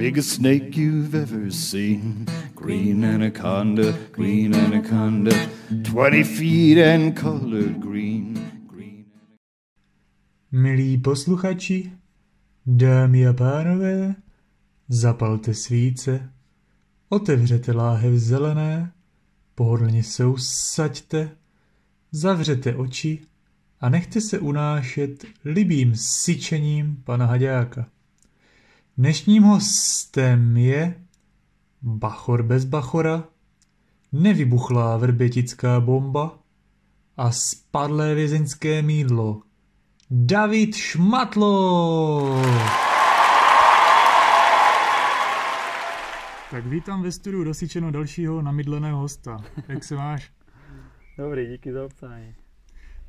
biggest snake you've ever seen. Green anaconda, green anaconda, 20 feet and colored green. green Milí posluchači, dámy a pánové, zapalte svíce, otevřete láhev zelené, pohodlně se usaďte, zavřete oči a nechte se unášet libým syčením pana Haďáka. Dnešním hostem je Bachor bez Bachora, nevybuchlá vrbětická bomba a spadlé vězeňské mídlo. David Šmatlo! Tak vítám ve studiu dosyčeno dalšího namydleného hosta. Jak se máš? Dobrý, díky za obsání.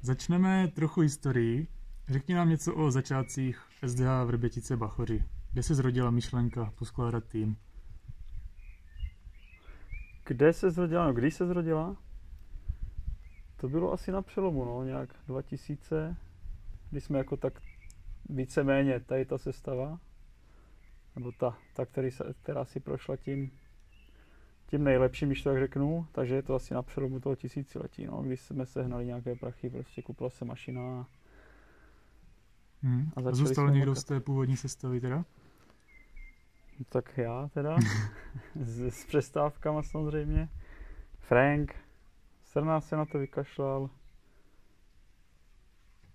Začneme trochu historií. Řekni nám něco o začátcích SDH Vrbětice Bachoři. Kde se zrodila myšlenka poskládat tým? Kde se zrodila, no když se zrodila? To bylo asi na přelomu, no, nějak 2000, kdy jsme jako tak víceméně tady ta sestava, nebo ta, ta který se, která si prošla tím, tím nejlepším, když to tak řeknu, takže je to asi na přelomu toho tisíciletí, no, když jsme sehnali nějaké prachy, prostě koupila se mašina Hmm. A A, začali zůstal někdo z té původní sestavy teda? Tak já teda, s, s přestávkama samozřejmě. Frank, Srná se na to vykašlal.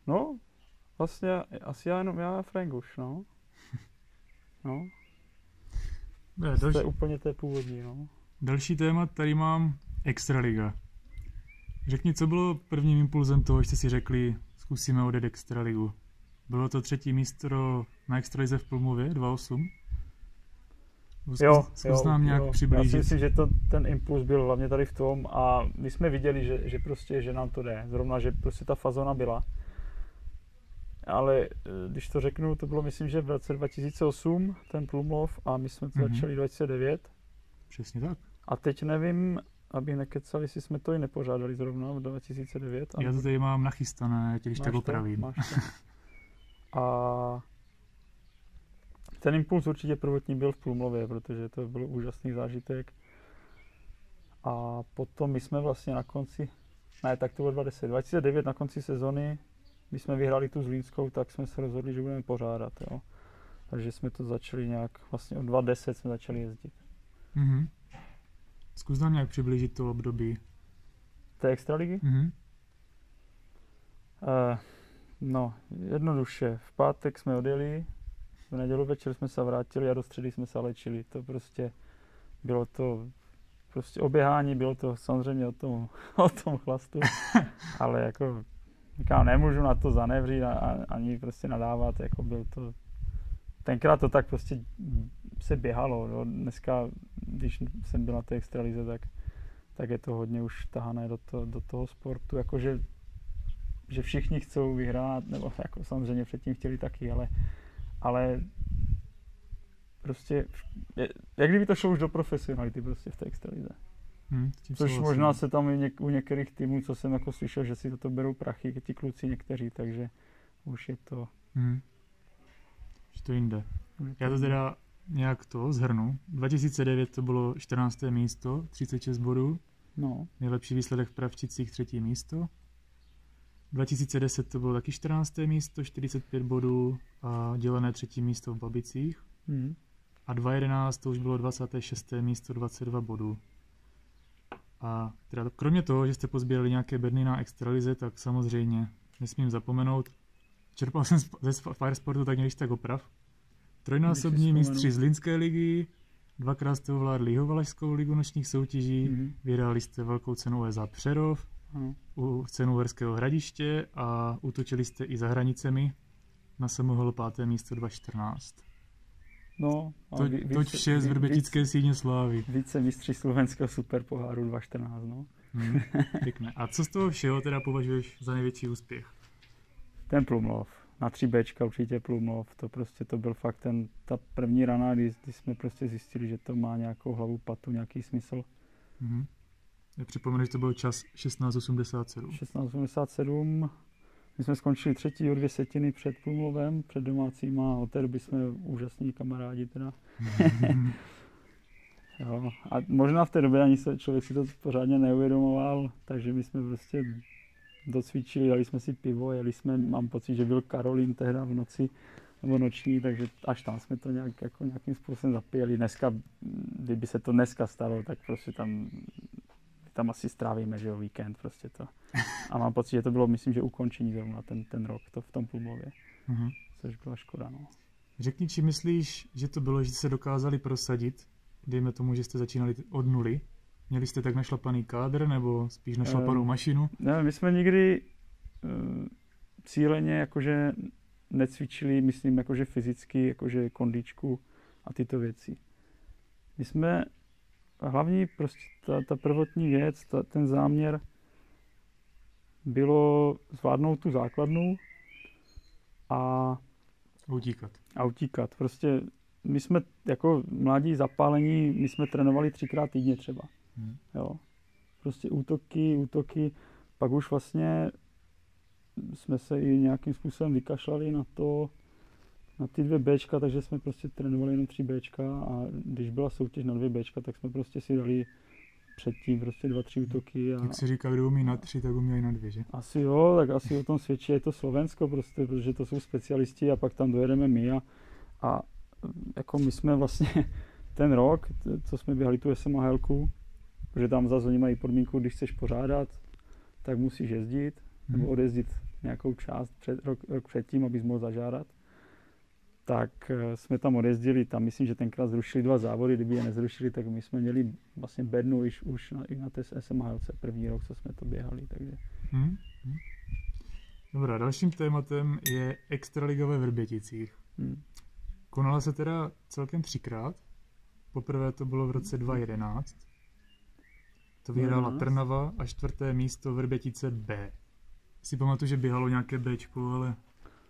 No, vlastně asi já jenom já a Frank už, no. No, Ne, to další, je úplně té původní, no. další téma, tady mám Extraliga. Řekni, co bylo prvním impulzem toho, že jste si řekli, zkusíme odjet Extraligu. Bylo to třetí místo na Extralize v Plmově, 2.8? Zkus, Jo, zkus jo, nám nějak jo. Já si přiblížit. myslím, že to, ten impuls byl hlavně tady v tom a my jsme viděli, že, že prostě, že nám to jde. Zrovna, že prostě ta fazona byla. Ale eh, když to řeknu, to bylo myslím, že v roce 2008 ten Plumlov a my jsme to Mhm. začali 2009. Přesně tak. A teď nevím, aby nekecal, jestli jsme to i nepořádali zrovna v 2009. Já to tady mám nachystané, tě když Máš tak to? opravím. Máš to? A ten impuls určitě prvotní byl v Plumlově, protože to byl úžasný zážitek. A potom my jsme vlastně na konci, ne, tak to bylo 2010, 2009 na konci sezony, když jsme vyhráli tu Zlínskou, tak jsme se rozhodli, že budeme pořádat, jo. Takže jsme to začali nějak, vlastně od 2010 jsme začali jezdit. Mhm. Zkus nám nějak přiblížit to období. Té extraligy? Mhm. Uh, no, jednoduše. V pátek jsme odjeli, v nedělu večer jsme se vrátili a do středy jsme se léčili. To prostě bylo to prostě oběhání, bylo to samozřejmě o tom, o tom chlastu, ale jako říkám, nemůžu na to zanevřít a, a, ani prostě nadávat, jako byl to tenkrát to tak prostě se běhalo, jo. dneska, když jsem byl na té extralize, tak, tak je to hodně už tahané do, to, do toho sportu, jakože že všichni chcou vyhrát, nebo jako samozřejmě předtím chtěli taky, ale, ale prostě, je, jak kdyby to šlo už do profesionality prostě v té extralize. Hm, s tím Což možná se tam i něk, u některých týmů, co jsem jako slyšel, že si toto berou prachy, ti kluci někteří, takže už je to... Hm. Že to jinde. už Já to teda nějak to zhrnu. 2009 to bylo 14. místo, 36 bodů. No, Nejlepší výsledek v Pravčicích, třetí místo. 2010 to bylo taky 14. místo, 45 bodů a dělené třetí místo v Babicích. hm. A 2011 to už bylo 26. místo, 22 bodů. A teda kromě toho, že jste pozbírali nějaké bedny na extralize, tak samozřejmě nesmím zapomenout, čerpal jsem ze Sp- Fire Sportu, tak když tak oprav. Trojnásobní mistři z Linské ligy, dvakrát jste ovládli Jihovalašskou ligu nočních soutěží, Mhm. vyhráli jste velkou cenu USA Přerov. U cenu Uherského hradiště a útočili jste i za hranicemi na samohol páté místo 2014. No, To, ví- toť více- vše z Vrbětické síně slávy. Více, mistří slovenského superpoháru 2014, no. Hmm, pěkné. A co z toho všeho teda považuješ za největší úspěch? Ten Plumlov. Na 3Bčka určitě Plumlov. To prostě to byl fakt ten, ta první rana, kdy, kdy jsme prostě zjistili, že to má nějakou hlavu patu, nějaký smysl. Mhm. Já připomenu, že to byl čas 1687. 1687 My jsme skončili třetí o dvě setiny před Plumlovem, před domácíma a od té doby jsme úžasní kamarádi teda. jo. A možná v té době ani se člověk si to pořádně neuvědomoval, takže my jsme prostě docvičili, dali jsme si pivo, jeli jsme, mám pocit, že byl Karolín tehda v noci, nebo noční, takže až tam jsme to nějak, jako nějakým způsobem zapijeli. Dneska, kdyby se to dneska stalo, tak prostě tam, tam asi strávíme, že jo, víkend prostě to. A mám pocit, že to bylo, myslím, že ukončení zrovna ten, ten rok to v tom Plumlově, Mhm. což byla škoda, no. Řekni, či myslíš, že to bylo, že se dokázali prosadit, dejme tomu, že jste začínali od nuly, měli jste tak našlapaný kádr, nebo spíš našlapanou Ehm, mašinu? Ne, my jsme nikdy uh, cíleně jakože necvičili, myslím, jakože fyzicky, jakože kondičku a tyto věci. My jsme, hlavní prostě ta, ta prvotní věc, ta, ten záměr bylo zvládnout tu základnu a Utíkat. a utíkat. Prostě my jsme jako mladí zapálení, my jsme trénovali třikrát týdně třeba. Hmm. Jo. Prostě útoky, útoky, pak už vlastně jsme se i nějakým způsobem vykašlali na to, na ty dvě Bčka, takže jsme prostě trénovali jenom tři Bčka a když byla soutěž na dvě Bčka, tak jsme prostě si dali předtím prostě dva, tři útoky a Jak se říká, kdo umí na tři, tak umí i na dvě, že? asi jo, tak asi o tom svědčí je to Slovensko prostě, protože to jsou specialisti a pak tam dojedeme my a, a jako my jsme vlastně ten rok, co jsme běhali tu SMHLku, protože tam zase oni mají podmínku, když chceš pořádat, tak musíš jezdit, nebo Mhm. odjezdit nějakou část před, rok, rok předtím, abys mohl zažádat. Tak eh, jsme tam odjezdili, tam myslím, že tenkrát zrušili dva závody, kdyby je nezrušili, tak my jsme měli vlastně bednu už, už na, i na té SMHLce první rok, co jsme to běhali, takže Hmm? Hmm. Dobrá, dalším tématem je Extraliga ve Vrběticích. hm. Konala se teda celkem třikrát. Poprvé to bylo v roce 2011. To vyhrála 11? Trnava a čtvrté místo Vrbětice B. Si pamatuju, že běhalo nějaké Bčko, ale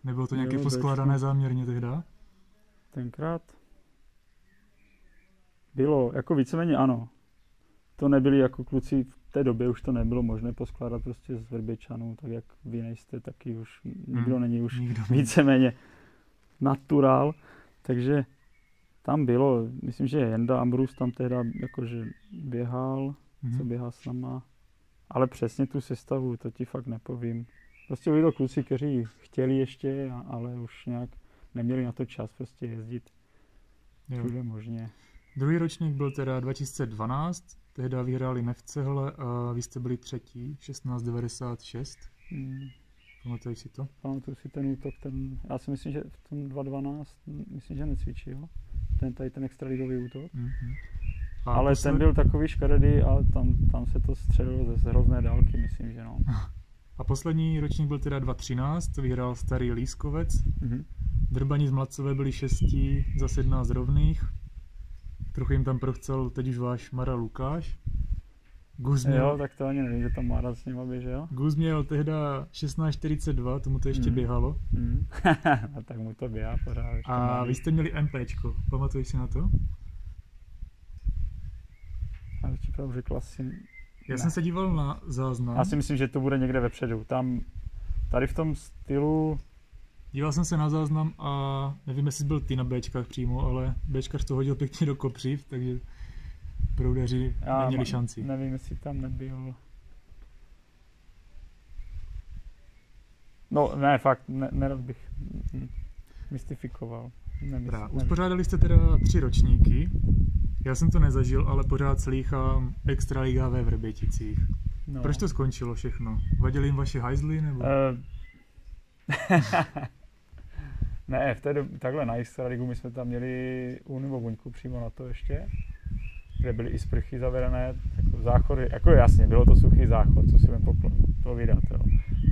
nebylo to nějaké poskládané Bčko. záměrně tehda? Tenkrát bylo, jako víceméně ano. To nebyli jako kluci, v té době už to nebylo možné poskládat prostě z Verběčanů, tak jak vy nejste, taky už nikdo Hmm, není už Nikdo. víceméně natural, takže tam bylo, myslím, že Jenda Ambrus tam tehda jakože běhal, co Mhm. běhá s náma, ale přesně tu sestavu, to ti fakt nepovím. Prostě byli to kluci, kteří chtěli ještě, ale už nějak neměli na to čas prostě jezdit všude možně. Druhý ročník byl teda 2012, tehda vyhráli Nevcehle a vy jste byli třetí, 1696. Hmm. Pamatuješ si to? Pamatuju si ten útok, ten, já si myslím, že v tom 2.12, myslím, že necvičil, ten tady ten extraligový útok. Mhm. A Ale posled- ten byl takový škaredý a tam, tam se to střelilo ze hrozné dálky, myslím, že no. A poslední ročník byl teda 2013, to vyhrál starý Lískovec. Mhm. Drbaní z Mladcové byli šestí za 17 rovných. Trochu jim tam prochcel teď už váš Mara Lukáš. Gus měl, Jo, tak to ani nevím, že tam Mára s nima běžel. Gus měl tehda 16.42, tomu to ještě Mhm. běhalo. Mhm. a tak mu to běhá pořád. A vy jste měli MPčko, pamatuješ si na to? A ještě pravdu řekl asi... Já ne. jsem se díval na záznam. Já si myslím, že to bude někde vepředu. Tam, tady v tom stylu, Díval jsem se na záznam a nevím, jestli byl ty na Bčkách přímo, ale Bčkař to hodil pěkně do kopřiv, takže proudaři já neměli šanci. nevím, jestli tam nebyl... No ne, fakt, ne, nerad bych mystifikoval. Nemysl, uspořádali jste teda tři ročníky. Já jsem to nezažil, ale pořád slýchám Extraliga ve Vrběticích. no. Proč to skončilo všechno? Vadili jim vaše hajzly nebo? Eh, ne, v té době, takhle na Extraligu my jsme tam měli Univo buňku přímo na to ještě, kde byly i sprchy zavedené, jako záchody, jako jasně, bylo to suchý záchod, co si budeme povídat, jo.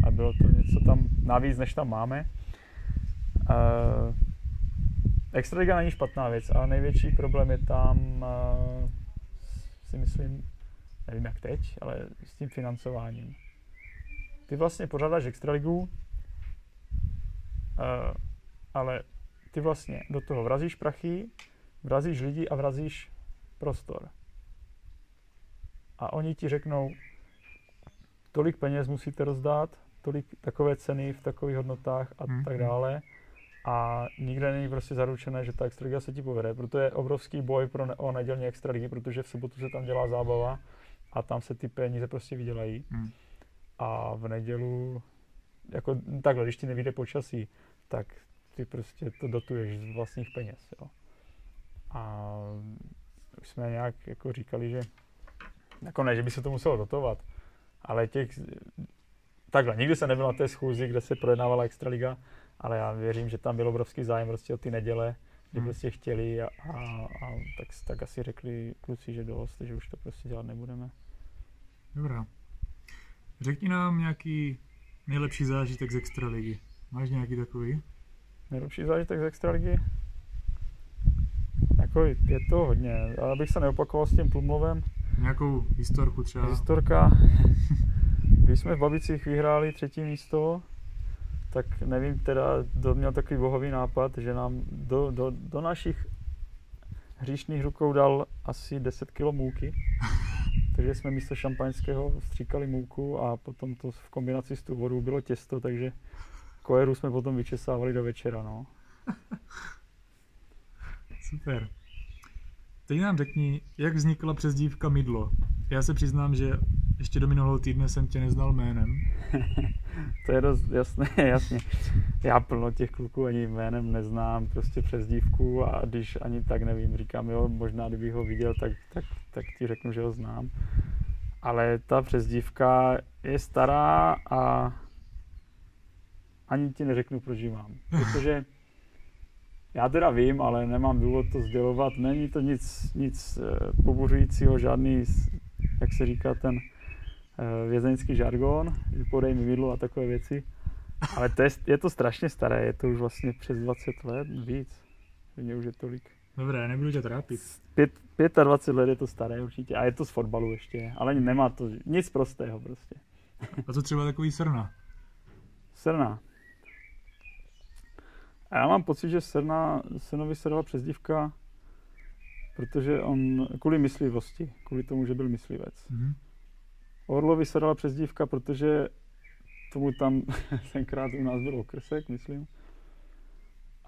A bylo to něco tam navíc, než tam máme. Uh, Extraliga není špatná věc, ale největší problém je tam, uh, si myslím, nevím jak teď, ale s tím financováním. Ty vlastně pořádáš extraligu, uh, ale ty vlastně do toho vrazíš prachy, vrazíš lidi a vrazíš prostor. A oni ti řeknou, tolik peněz musíte rozdát tolik takové ceny v takových hodnotách a Hmm. tak dále. A nikde není prostě zaručené, že ta extraliga se ti povede. Proto je obrovský boj pro ne- o nedělní extraligy, protože v sobotu se tam dělá zábava a tam se ty peníze prostě vydělají. Hmm. A v nedělu, jako takhle, když ti nevíde počasí, tak ty prostě to dotuješ z vlastních peněz. Jo. A už jsme nějak jako říkali, že jako ne, že by se to muselo dotovat, ale těch, takhle, nikdy jsem nebyl na té schůzi, kde se projednávala Extraliga, ale já věřím, že tam byl obrovský zájem prostě o ty neděle, kdy Hmm. prostě chtěli a, a, a tak, tak asi řekli kluci, že dost, že už to prostě dělat nebudeme. Dobrá. Řekni nám nějaký nejlepší zážitek z Extraligy. Máš nějaký takový? Nejlepší zážitek z Extraligy? Jako je to hodně, ale abych se neopakoval s tím Tlumlovem. Nějakou historku třeba? Historka, když jsme v Babicích vyhráli třetí místo, tak nevím teda, kdo měl takový bohový nápad, že nám do, do, do našich hříšných rukou dal asi 10 kg můky. Takže jsme místo šampaňského stříkali mouku a potom to v kombinaci s tu vodou bylo těsto, takže kojeru jsme potom vyčesávali do večera, no. Super. Teď nám řekni, jak vznikla přezdívka Mydlo. Já se přiznám, že ještě do minulého týdne jsem tě neznal jménem. To je dost jasné, jasně. Já plno těch kluků ani jménem neznám, prostě přes dívku a když ani tak nevím, říkám, jo, možná kdybych ho viděl, tak, tak, tak ti řeknu, že ho znám. Ale ta přezdívka je stará a ani ti neřeknu, proč ji mám. Protože já teda vím, ale nemám důvod to sdělovat. Není to nic, nic eh, pobuřujícího, žádný, jak se říká ten eh, vězeňský žargon, že podej mi vidlo a takové věci. Ale to je, je to strašně staré, je to už vlastně přes 20 let, víc. Mně už je tolik. Dobré, nebudu tě trápit. Pět, 25 let je to staré určitě a je to z fotbalu ještě, ale nemá to nic prostého prostě. A co třeba takový srna? Srna. A já mám pocit, že Srna, Srnovi se dala přezdívka, protože on, kvůli myslivosti, kvůli tomu, že byl myslivec. Mhm. Orlovi se dala přezdívka, protože tomu tam tenkrát u nás byl okrsek, myslím.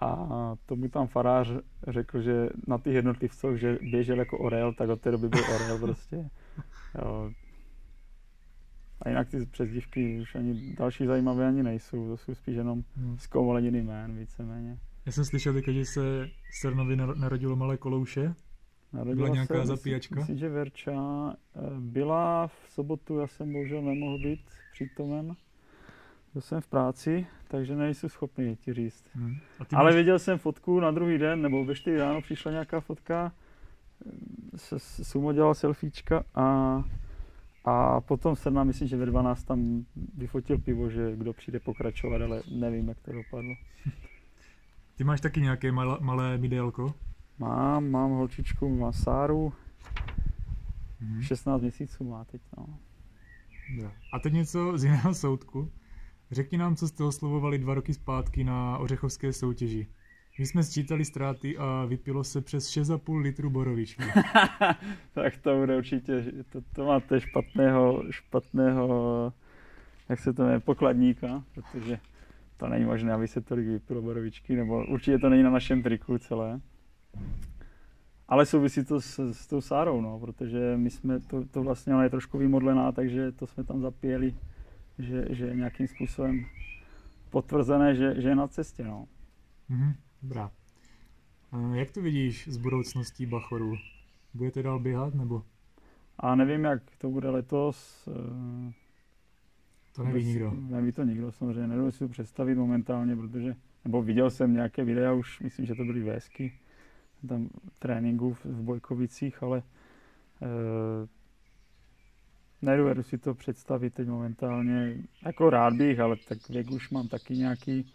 A tomu tam farář řekl, že na těch jednotlivcích, že běžel jako orel, tak od té doby byl orel prostě. Jo. A jinak ty přezdívky už ani další zajímavé ani nejsou, to jsou spíš jenom No. zkomoleniny jmén víceméně. Já jsem slyšel že se Srnovi nar- narodilo malé kolouše. Narodila nějaká se, zapíjačka? Myslím, že Verča eh, byla v sobotu, já jsem bohužel nemohl být přítomen. Byl jsem v práci, takže nejsem schopný ti říct. Ty Ale máš, viděl jsem fotku na druhý den, nebo ve 4 ráno přišla nějaká fotka, se, se Sumo dělal selfiečka a, a potom Srna, myslím, že ve 12 tam vyfotil pivo, že kdo přijde pokračovat, ale nevím, jak to dopadlo. ty máš taky nějaké malé, malé midélko? Mám, mám holčičku, má Sáru, Mhm. 16 měsíců má teď, no. Jo. A teď něco z jiného soudku. Řekni nám, co jste oslovovali dva roky zpátky na ořechovské soutěži. My jsme sčítali ztráty a vypilo se přes 6,5 litru borovičky. tak to bude určitě, to, to máte špatného, špatného, jak se to jmenuje, pokladníka, protože to není možné, aby se tolik vypilo borovičky, nebo určitě to není na našem triku celé. Ale souvisí to s, s tou Sárou, no, protože my jsme, to, to vlastně ona je trošku vymodlená, takže to jsme tam zapíjeli, že, že je nějakým způsobem potvrzené, že, že je na cestě, no. Mhm, dobrá. A jak to vidíš s budoucností Bachoru? Budete dál běhat, nebo A nevím, jak to bude letos, eh, to neví Vůbec nikdo? Neví to nikdo, samozřejmě. Nedovedu si to představit momentálně, protože, nebo viděl jsem nějaké videa, už myslím, že to byly vésky, tam tréninku v, v Bojkovicích, ale e, nedovedu si to představit teď momentálně. Jako rád bych, ale tak věk už mám taky nějaký.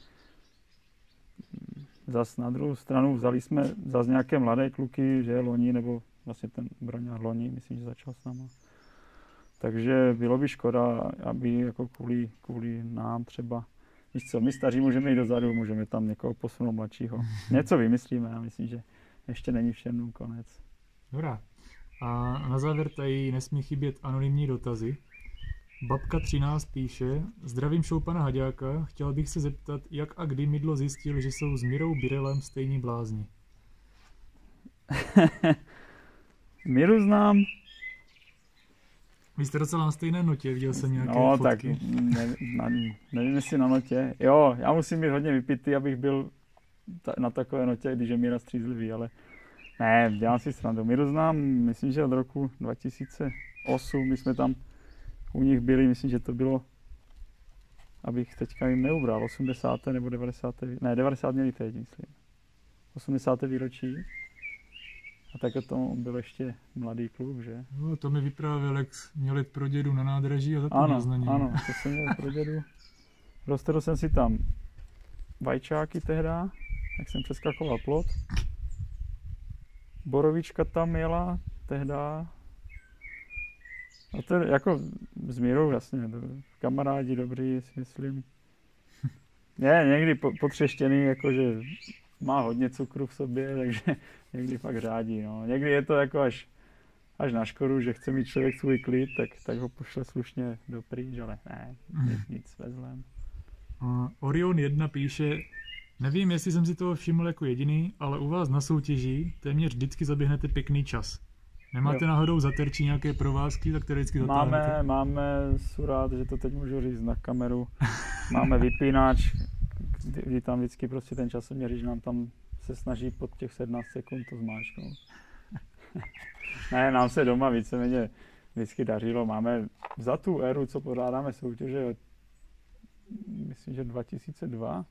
Zas na druhou stranu vzali jsme zas nějaké mladé kluky, že loni, nebo vlastně ten Broňák loni, myslím, že začal s náma. Takže bylo by škoda, aby jako kvůli, kvůli nám třeba, víš co, my staří můžeme jít dozadu, můžeme tam někoho posunout mladšího. Něco vymyslíme, já myslím, že ještě není všem konec. Dobrá. A na závěr tady nesmí chybět anonymní dotazy. Babka 13 píše, zdravím show pana Haďáka, chtěl bych se zeptat, jak a kdy Midlo zjistil, že jsou s Mirou Birelem stejní blázni. Miru znám, Vy jste docela na stejné notě, viděl jsem nějaké no fotky. tak ne, na, nevím jestli na notě. Jo, já musím být hodně vypitý, abych byl ta, na takové notě, když je Míra střízlivý, ale ne, dělám si srandu. Míru znám, myslím, že od roku 2008, my jsme tam u nich byli, myslím, že to bylo, abych teďka jim neubral, 80. nebo 90. Ne, 90 měli teď, myslím. 80. výročí. A tak to byl ještě mladý kluk, že? No, to mi vyprávěl, jak měl jet pro dědu na nádraží a zapomněl Ano, na ním. ano, to jsem měl pro dědu. Roztrhl jsem si tam vajčáky tehda, jak jsem přeskakoval plot. Borovička tam jela tehda. A to jako s Mírou jasně, to, kamarádi dobrý, si myslím. Je někdy po, potřeštěný, jakože má hodně cukru v sobě, takže někdy fakt řádí. No. Někdy je to jako až, až na škodu, že chce mít člověk svůj klid, tak, tak ho pošle slušně do pryč, ale ne, nic, nic ve zlém. Orion 1 píše, nevím, jestli jsem si toho všiml jako jediný, ale u vás na soutěži téměř vždycky zaběhnete pěkný čas. Nemáte Jo. náhodou za terčí nějaké provázky, za které vždycky Máme, zatáhnete? máme, jsou rád, že to teď můžu říct na kameru, máme vypínač, kdy, kdy tam vždycky prostě ten časoměřič nám tam se snaží pod těch 17 sekund to zmáčknout. ne, nám se doma víceméně vždycky dařilo. Máme za tu éru, co pořádáme soutěže, myslím, že 2002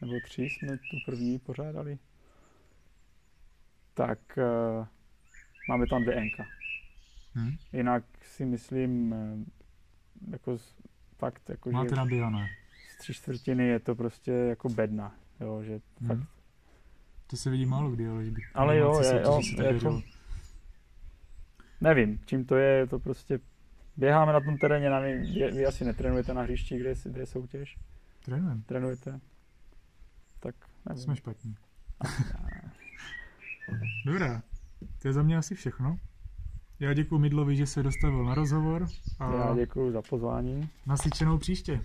nebo 3 jsme tu první pořádali, tak uh, máme tam dvě enka. Hm? Jinak si myslím, eh, jako fakt, jako Máte že naběhané. z tři čtvrtiny je to prostě jako bedna, jo, že Hm. fakt, To se vidí málo kdy, ale že by Ale jo, je- jo, tak jako- nevím, čím to je, je to prostě, běháme na tom teréně, nevím, vy, vy asi netrénujete na hřišti, kde je, kde je soutěž, Trénujeme. trénujete, tak nevím. Jsme špatní. Dobrá, to je za mě asi všechno. Já děkuji Midlovi, že se dostavil na rozhovor a Já děkuji za pozvání. nasyčenou příště.